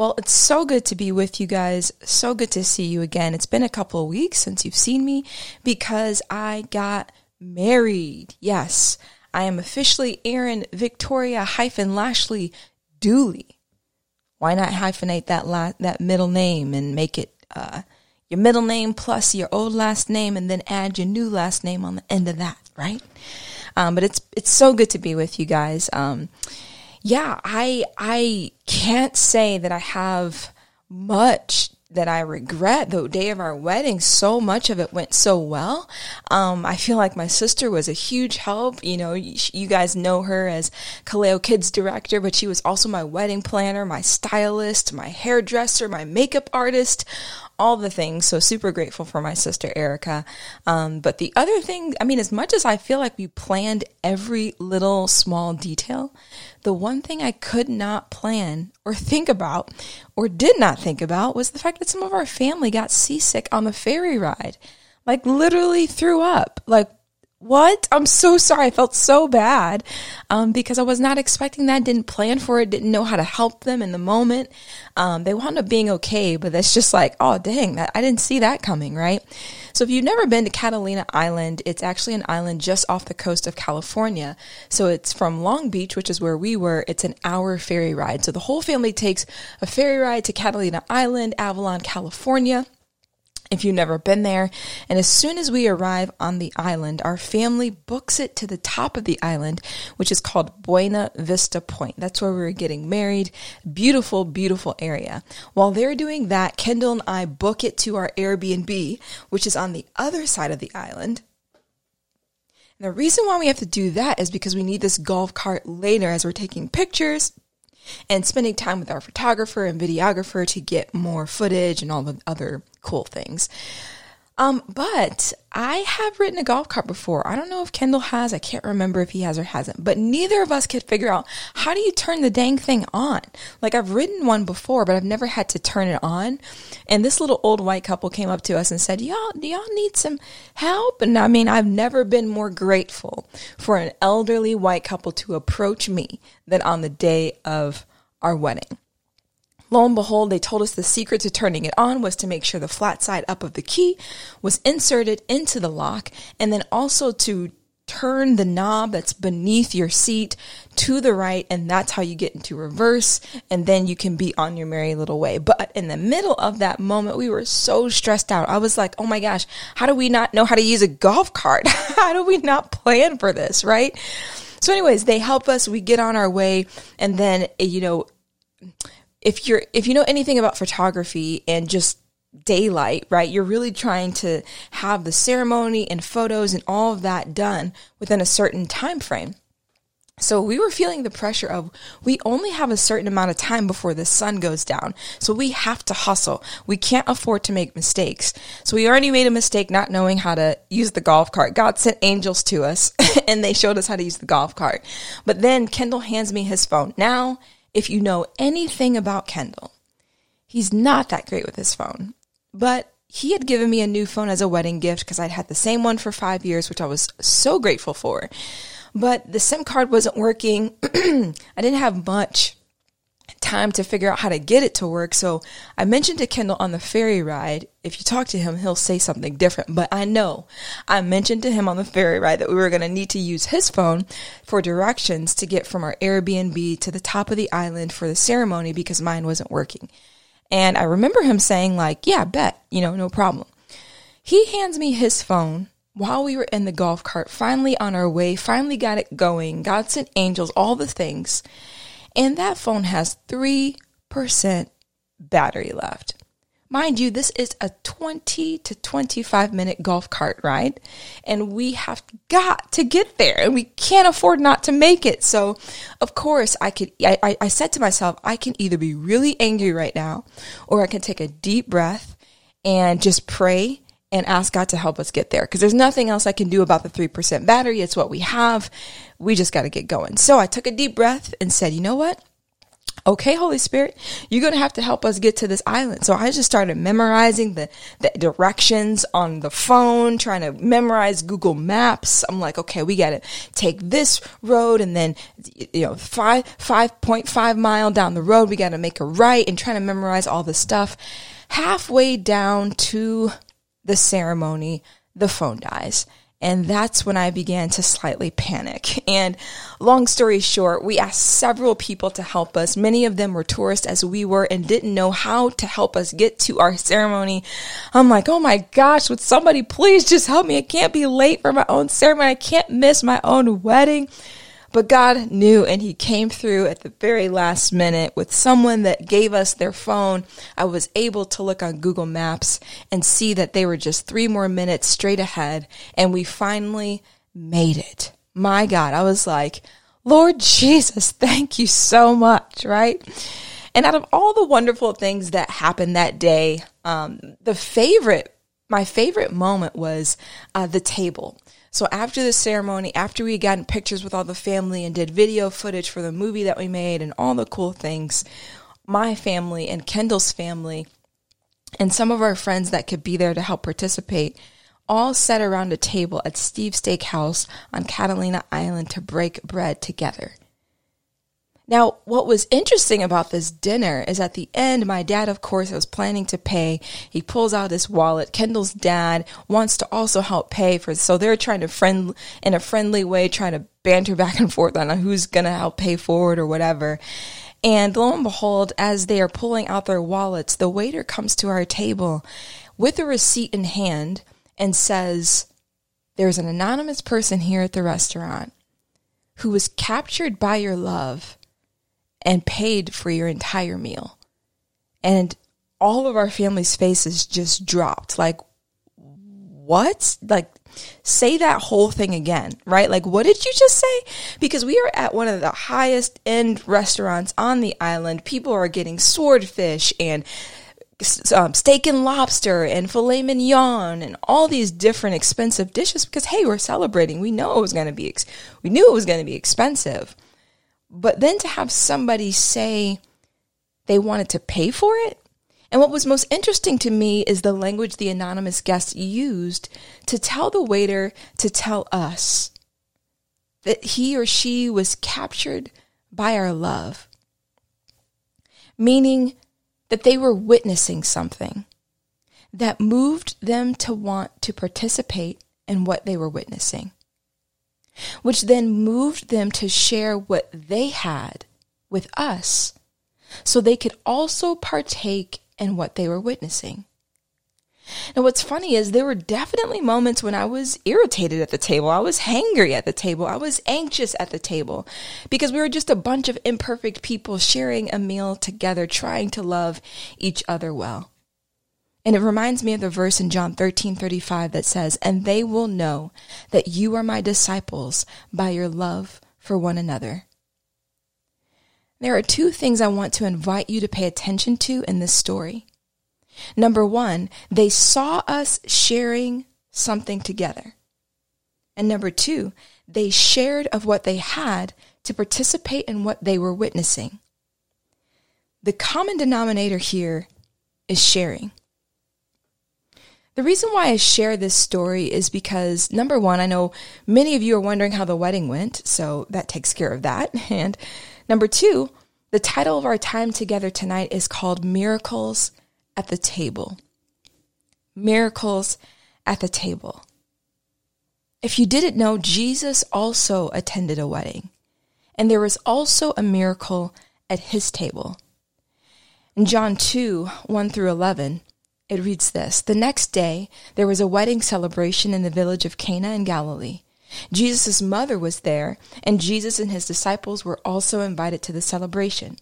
Well, it's so good to be with you guys. So good to see you again. It's been a couple of weeks since you've seen me because I got married. Yes, I am officially Erin Victoria hyphen Lashley Dooley. Why not hyphenate that la- that middle name and make it uh, your middle name plus your old last name, and then add your new last name on the end of that, right? Um, but it's it's so good to be with you guys. Um, yeah, I I can't say that I have much that I regret. The day of our wedding, so much of it went so well. Um, I feel like my sister was a huge help. You know, you, you guys know her as Kaleo Kids director, but she was also my wedding planner, my stylist, my hairdresser, my makeup artist, all the things. So super grateful for my sister Erica. Um, but the other thing, I mean, as much as I feel like we planned every little small detail, the one thing I could not plan or think about or did not think about was the fact that some of our family got seasick on the ferry ride. Like literally threw up. Like what? I'm so sorry. I felt so bad um, because I was not expecting that. Didn't plan for it. Didn't know how to help them in the moment. Um, they wound up being okay, but that's just like, oh dang, that I didn't see that coming, right? So if you've never been to Catalina Island, it's actually an island just off the coast of California. So it's from Long Beach, which is where we were. It's an hour ferry ride. So the whole family takes a ferry ride to Catalina Island, Avalon, California if you've never been there. And as soon as we arrive on the island, our family books it to the top of the island, which is called Buena Vista Point. That's where we were getting married. Beautiful, beautiful area. While they're doing that, Kendall and I book it to our Airbnb, which is on the other side of the island. And the reason why we have to do that is because we need this golf cart later as we're taking pictures and spending time with our photographer and videographer to get more footage and all the other cool things. Um, but I have written a golf cart before. I don't know if Kendall has. I can't remember if he has or hasn't. But neither of us could figure out how do you turn the dang thing on. Like I've ridden one before, but I've never had to turn it on. And this little old white couple came up to us and said, "Y'all, do y'all need some help?" And I mean, I've never been more grateful for an elderly white couple to approach me than on the day of our wedding. Lo and behold, they told us the secret to turning it on was to make sure the flat side up of the key was inserted into the lock and then also to turn the knob that's beneath your seat to the right and that's how you get into reverse and then you can be on your merry little way. But in the middle of that moment, we were so stressed out. I was like, oh my gosh, how do we not know how to use a golf cart? how do we not plan for this, right? So anyways, they help us, we get on our way and then, you know, if you're if you know anything about photography and just daylight, right? You're really trying to have the ceremony and photos and all of that done within a certain time frame. So we were feeling the pressure of we only have a certain amount of time before the sun goes down. So we have to hustle. We can't afford to make mistakes. So we already made a mistake not knowing how to use the golf cart. God sent angels to us and they showed us how to use the golf cart. But then Kendall hands me his phone. Now if you know anything about Kendall, he's not that great with his phone. But he had given me a new phone as a wedding gift because I'd had the same one for five years, which I was so grateful for. But the SIM card wasn't working. I didn't have much time to figure out how to get it to work. So I mentioned to Kendall on the ferry ride, if you talk to him, he'll say something different. But I know I mentioned to him on the ferry ride that we were going to need to use his phone for directions to get from our Airbnb to the top of the island for the ceremony because mine wasn't working. And I remember him saying like, yeah, bet, you know, no problem. He hands me his phone while we were in the golf cart, finally on our way, finally got it going, God sent angels, all the things. And that phone has 3% battery left. Mind you, this is a 20 to 25 minute golf cart ride, and we have got to get there, and we can't afford not to make it. So, of course, I could. I, I said to myself, I can either be really angry right now, or I can take a deep breath and just pray and ask God to help us get there because there's nothing else I can do about the 3% battery. It's what we have. We just got to get going. So I took a deep breath and said, you know what? okay, Holy Spirit, you're going to have to help us get to this island. So I just started memorizing the, the directions on the phone, trying to memorize Google Maps. I'm like, okay, we got to take this road and then, you know, five, 5.5 mile down the road, we got to make a right and trying to memorize all this stuff. Halfway down to the ceremony, the phone dies. And that's when I began to slightly panic. And long story short, we asked several people to help us. Many of them were tourists as we were and didn't know how to help us get to our ceremony. I'm like, oh my gosh, would somebody please just help me? I can't be late for my own ceremony. I can't miss my own wedding. But God knew and He came through at the very last minute with someone that gave us their phone. I was able to look on Google Maps and see that they were just three more minutes straight ahead. And we finally made it. My God, I was like, Lord Jesus, thank you so much, right? And out of all the wonderful things that happened that day, um, the favorite, my favorite moment was uh, the table. So after the ceremony, after we had gotten pictures with all the family and did video footage for the movie that we made and all the cool things, my family and Kendall's family and some of our friends that could be there to help participate all sat around a table at Steve's Steakhouse on Catalina Island to break bread together. Now, what was interesting about this dinner is at the end, my dad, of course, was planning to pay. He pulls out his wallet. Kendall's dad wants to also help pay for, so they're trying to friend, in a friendly way, trying to banter back and forth on who's going to help pay forward or whatever. And lo and behold, as they are pulling out their wallets, the waiter comes to our table with a receipt in hand and says, There's an anonymous person here at the restaurant who was captured by your love and paid for your entire meal. And all of our family's faces just dropped. Like, what? Like, say that whole thing again, right? Like, what did you just say? Because we are at one of the highest end restaurants on the island. People are getting swordfish and um, steak and lobster and filet mignon and all these different expensive dishes because hey, we're celebrating. We know it was going to be, ex- we knew it was going to be expensive. But then to have somebody say they wanted to pay for it. And what was most interesting to me is the language the anonymous guest used to tell the waiter to tell us that he or she was captured by our love, meaning that they were witnessing something that moved them to want to participate in what they were witnessing which then moved them to share what they had with us so they could also partake in what they were witnessing. Now, what's funny is there were definitely moments when I was irritated at the table. I was hangry at the table. I was anxious at the table because we were just a bunch of imperfect people sharing a meal together, trying to love each other well. And it reminds me of the verse in John 13 35 that says, And they will know that you are my disciples by your love for one another. There are two things I want to invite you to pay attention to in this story. Number one, they saw us sharing something together. And number two, they shared of what they had to participate in what they were witnessing. The common denominator here is sharing. The reason why I share this story is because number one, I know many of you are wondering how the wedding went, so that takes care of that. And number two, the title of our time together tonight is called Miracles at the Table. Miracles at the Table. If you didn't know, Jesus also attended a wedding, and there was also a miracle at his table. In John 2 1 through 11, it reads this The next day, there was a wedding celebration in the village of Cana in Galilee. Jesus' mother was there, and Jesus and his disciples were also invited to the celebration.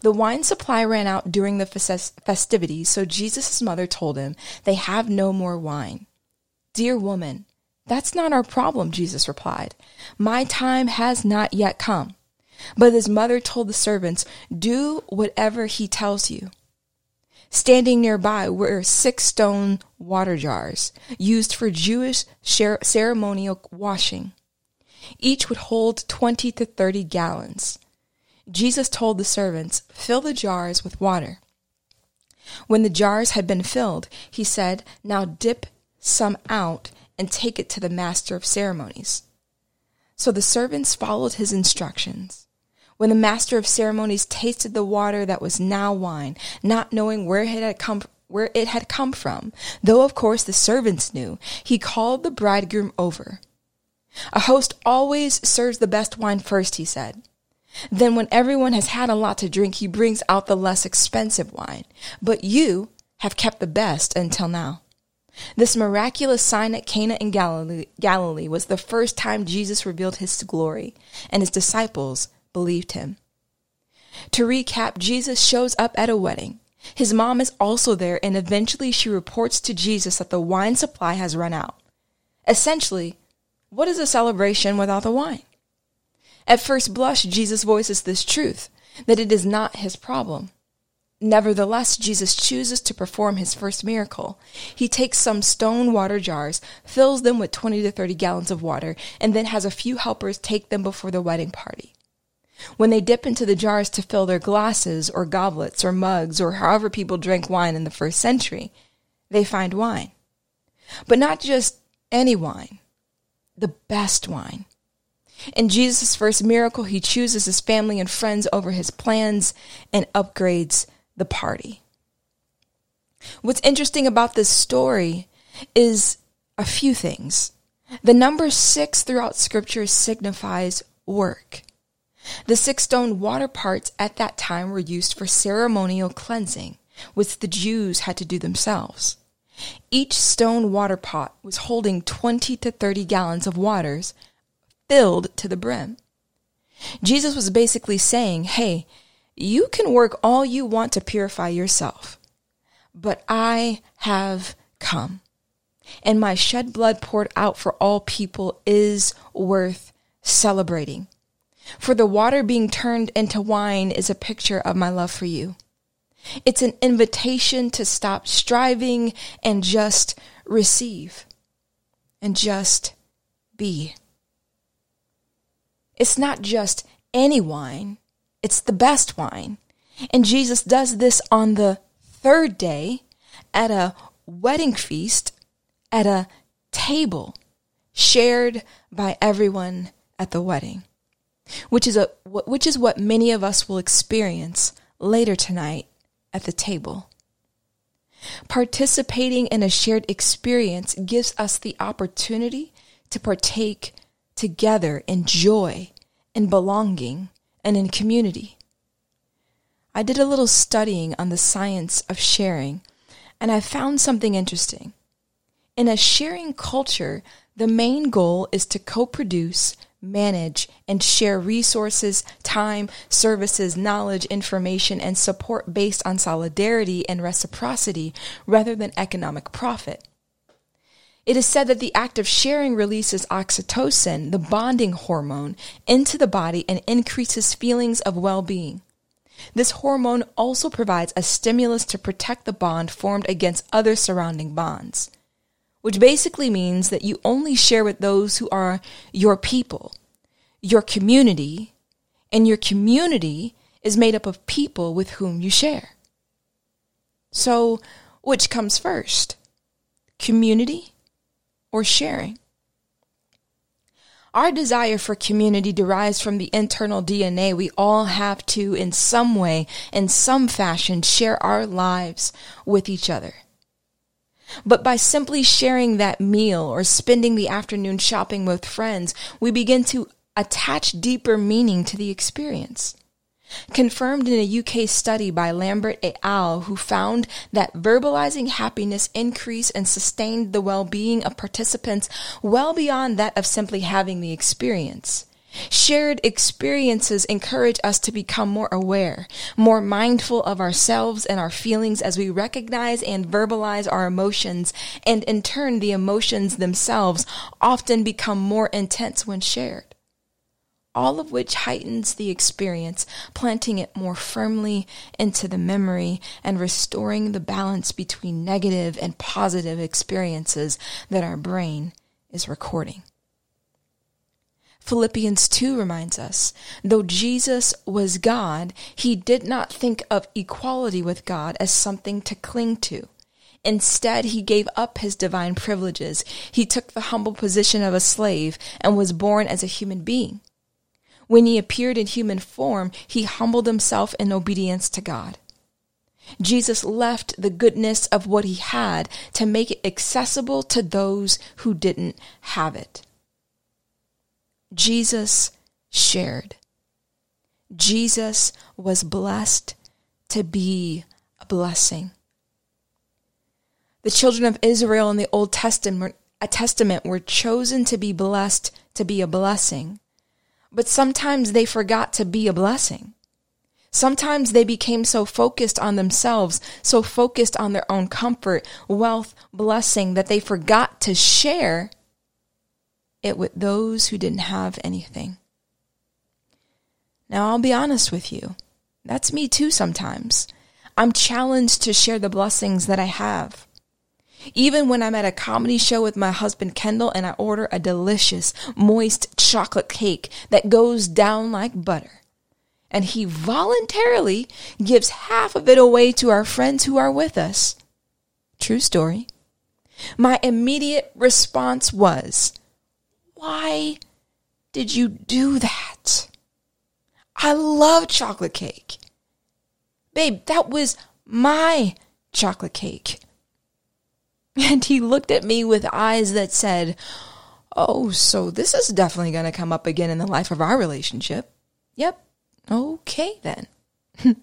The wine supply ran out during the festivities, so Jesus' mother told him, They have no more wine. Dear woman, that's not our problem, Jesus replied. My time has not yet come. But his mother told the servants, Do whatever he tells you. Standing nearby were six stone water jars used for Jewish ceremonial washing. Each would hold 20 to 30 gallons. Jesus told the servants, Fill the jars with water. When the jars had been filled, he said, Now dip some out and take it to the master of ceremonies. So the servants followed his instructions. When the master of ceremonies tasted the water that was now wine, not knowing where it had come where it had come from, though of course the servants knew, he called the bridegroom over. A host always serves the best wine first, he said. Then, when everyone has had a lot to drink, he brings out the less expensive wine. But you have kept the best until now. This miraculous sign at Cana in Galilee, Galilee was the first time Jesus revealed his glory, and his disciples believed him. To recap, Jesus shows up at a wedding. His mom is also there, and eventually she reports to Jesus that the wine supply has run out. Essentially, what is a celebration without the wine? At first blush, Jesus voices this truth that it is not his problem. Nevertheless, Jesus chooses to perform his first miracle. He takes some stone water jars, fills them with 20 to 30 gallons of water, and then has a few helpers take them before the wedding party. When they dip into the jars to fill their glasses or goblets or mugs or however people drank wine in the first century, they find wine. But not just any wine, the best wine. In Jesus' first miracle, he chooses his family and friends over his plans and upgrades the party. What's interesting about this story is a few things. The number six throughout scripture signifies work. The six stone water parts at that time were used for ceremonial cleansing, which the Jews had to do themselves. Each stone water pot was holding 20 to 30 gallons of waters filled to the brim. Jesus was basically saying, hey, you can work all you want to purify yourself, but I have come. And my shed blood poured out for all people is worth celebrating. For the water being turned into wine is a picture of my love for you. It's an invitation to stop striving and just receive and just be. It's not just any wine, it's the best wine. And Jesus does this on the third day at a wedding feast at a table shared by everyone at the wedding, which is a which is what many of us will experience later tonight at the table. Participating in a shared experience gives us the opportunity to partake together in joy, in belonging, and in community. I did a little studying on the science of sharing, and I found something interesting. In a sharing culture, the main goal is to co produce, manage, and share resources, time, services, knowledge, information, and support based on solidarity and reciprocity rather than economic profit. It is said that the act of sharing releases oxytocin, the bonding hormone, into the body and increases feelings of well being. This hormone also provides a stimulus to protect the bond formed against other surrounding bonds, which basically means that you only share with those who are your people, your community, and your community is made up of people with whom you share. So, which comes first? Community or sharing. Our desire for community derives from the internal DNA. We all have to, in some way, in some fashion, share our lives with each other. But by simply sharing that meal or spending the afternoon shopping with friends, we begin to attach deeper meaning to the experience confirmed in a UK study by Lambert et al., who found that verbalizing happiness increased and sustained the well being of participants well beyond that of simply having the experience. Shared experiences encourage us to become more aware, more mindful of ourselves and our feelings as we recognize and verbalize our emotions, and in turn, the emotions themselves often become more intense when shared all of which heightens the experience, planting it more firmly into the memory and restoring the balance between negative and positive experiences that our brain is recording. Philippians 2 reminds us, though Jesus was God, he did not think of equality with God as something to cling to. Instead, he gave up his divine privileges. He took the humble position of a slave and was born as a human being. When he appeared in human form, he humbled himself in obedience to God. Jesus left the goodness of what he had to make it accessible to those who didn't have it. Jesus shared. Jesus was blessed to be a blessing. The children of Israel in the Old Testament, a Testament were chosen to be blessed to be a blessing, but sometimes they forgot to be a blessing. Sometimes they became so focused on themselves, so focused on their own comfort, wealth, blessing, that they forgot to share it with those who didn't have anything. Now, I'll be honest with you. That's me too sometimes. I'm challenged to share the blessings that I have. Even when I'm at a comedy show with my husband Kendall and I order a delicious, moist chocolate cake that goes down like butter, and he voluntarily gives half of it away to our friends who are with us. True story. My immediate response was, Why did you do that? I love chocolate cake. Babe, that was my chocolate cake. And he looked at me with eyes that said, Oh, so this is definitely going to come up again in the life of our relationship. Yep. Okay, then.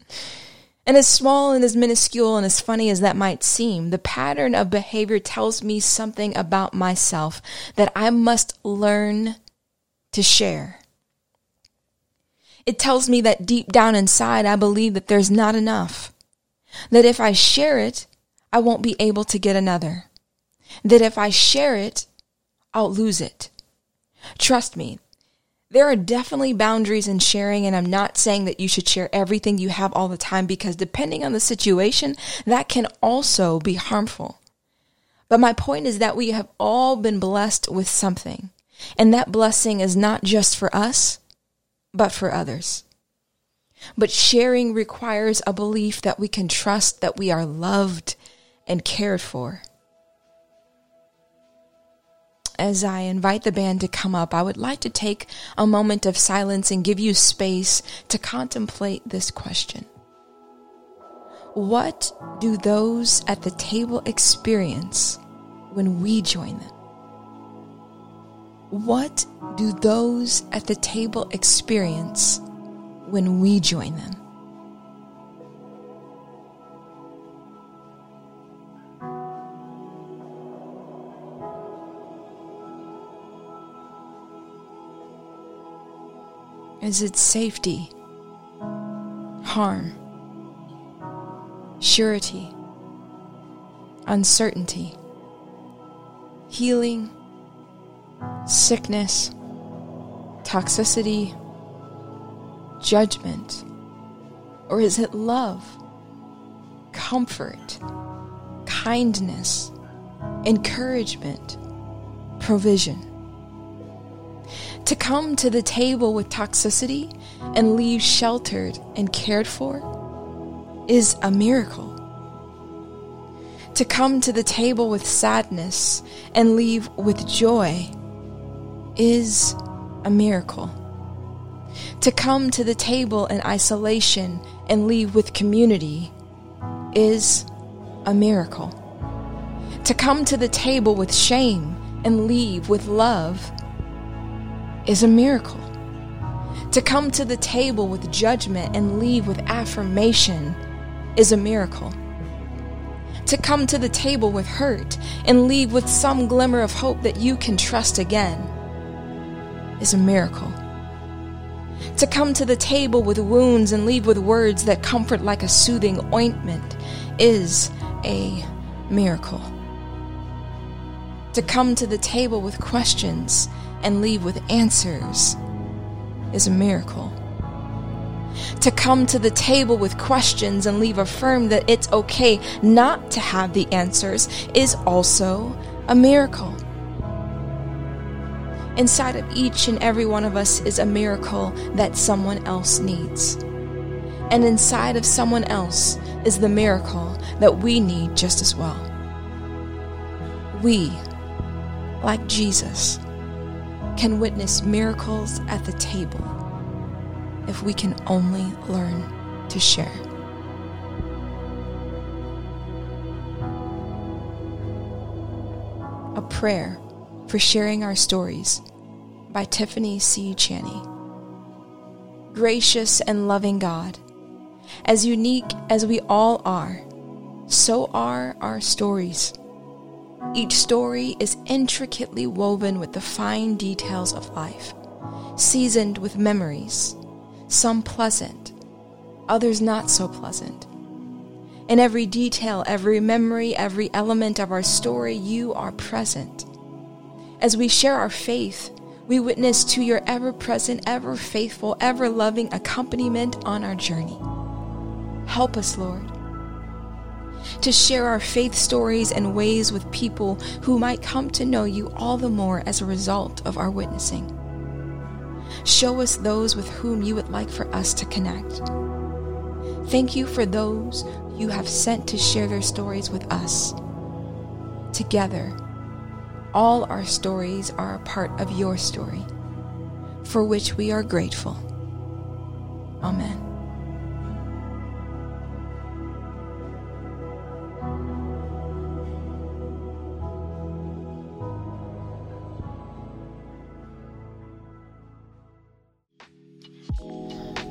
and as small and as minuscule and as funny as that might seem, the pattern of behavior tells me something about myself that I must learn to share. It tells me that deep down inside, I believe that there's not enough. That if I share it, I won't be able to get another. That if I share it, I'll lose it. Trust me, there are definitely boundaries in sharing, and I'm not saying that you should share everything you have all the time because depending on the situation, that can also be harmful. But my point is that we have all been blessed with something, and that blessing is not just for us, but for others. But sharing requires a belief that we can trust that we are loved and cared for. As I invite the band to come up, I would like to take a moment of silence and give you space to contemplate this question. What do those at the table experience when we join them? What do those at the table experience when we join them? Is it safety, harm, surety, uncertainty, healing, sickness, toxicity, judgment? Or is it love, comfort, kindness, encouragement, provision? To come to the table with toxicity and leave sheltered and cared for is a miracle. To come to the table with sadness and leave with joy is a miracle. To come to the table in isolation and leave with community is a miracle. To come to the table with shame and leave with love is a miracle. To come to the table with judgment and leave with affirmation is a miracle. To come to the table with hurt and leave with some glimmer of hope that you can trust again is a miracle. To come to the table with wounds and leave with words that comfort like a soothing ointment is a miracle. To come to the table with questions and leave with answers is a miracle. To come to the table with questions and leave affirmed that it's okay not to have the answers is also a miracle. Inside of each and every one of us is a miracle that someone else needs. And inside of someone else is the miracle that we need just as well. We, like Jesus, can witness miracles at the table if we can only learn to share. A prayer for sharing our stories by Tiffany C. Chaney. Gracious and loving God, as unique as we all are, so are our stories. Each story is intricately woven with the fine details of life, seasoned with memories, some pleasant, others not so pleasant. In every detail, every memory, every element of our story, you are present. As we share our faith, we witness to your ever present, ever faithful, ever loving accompaniment on our journey. Help us, Lord, to share our faith stories and ways with people who might come to know you all the more as a result of our witnessing. Show us those with whom you would like for us to connect. Thank you for those you have sent to share their stories with us. Together, all our stories are a part of your story, for which we are grateful. Amen.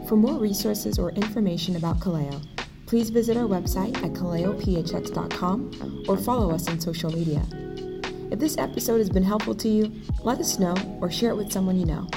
For more resources or information about Kaleo, please visit our website at kaleophx.com or follow us on social media. If this episode has been helpful to you, let us know or share it with someone you know.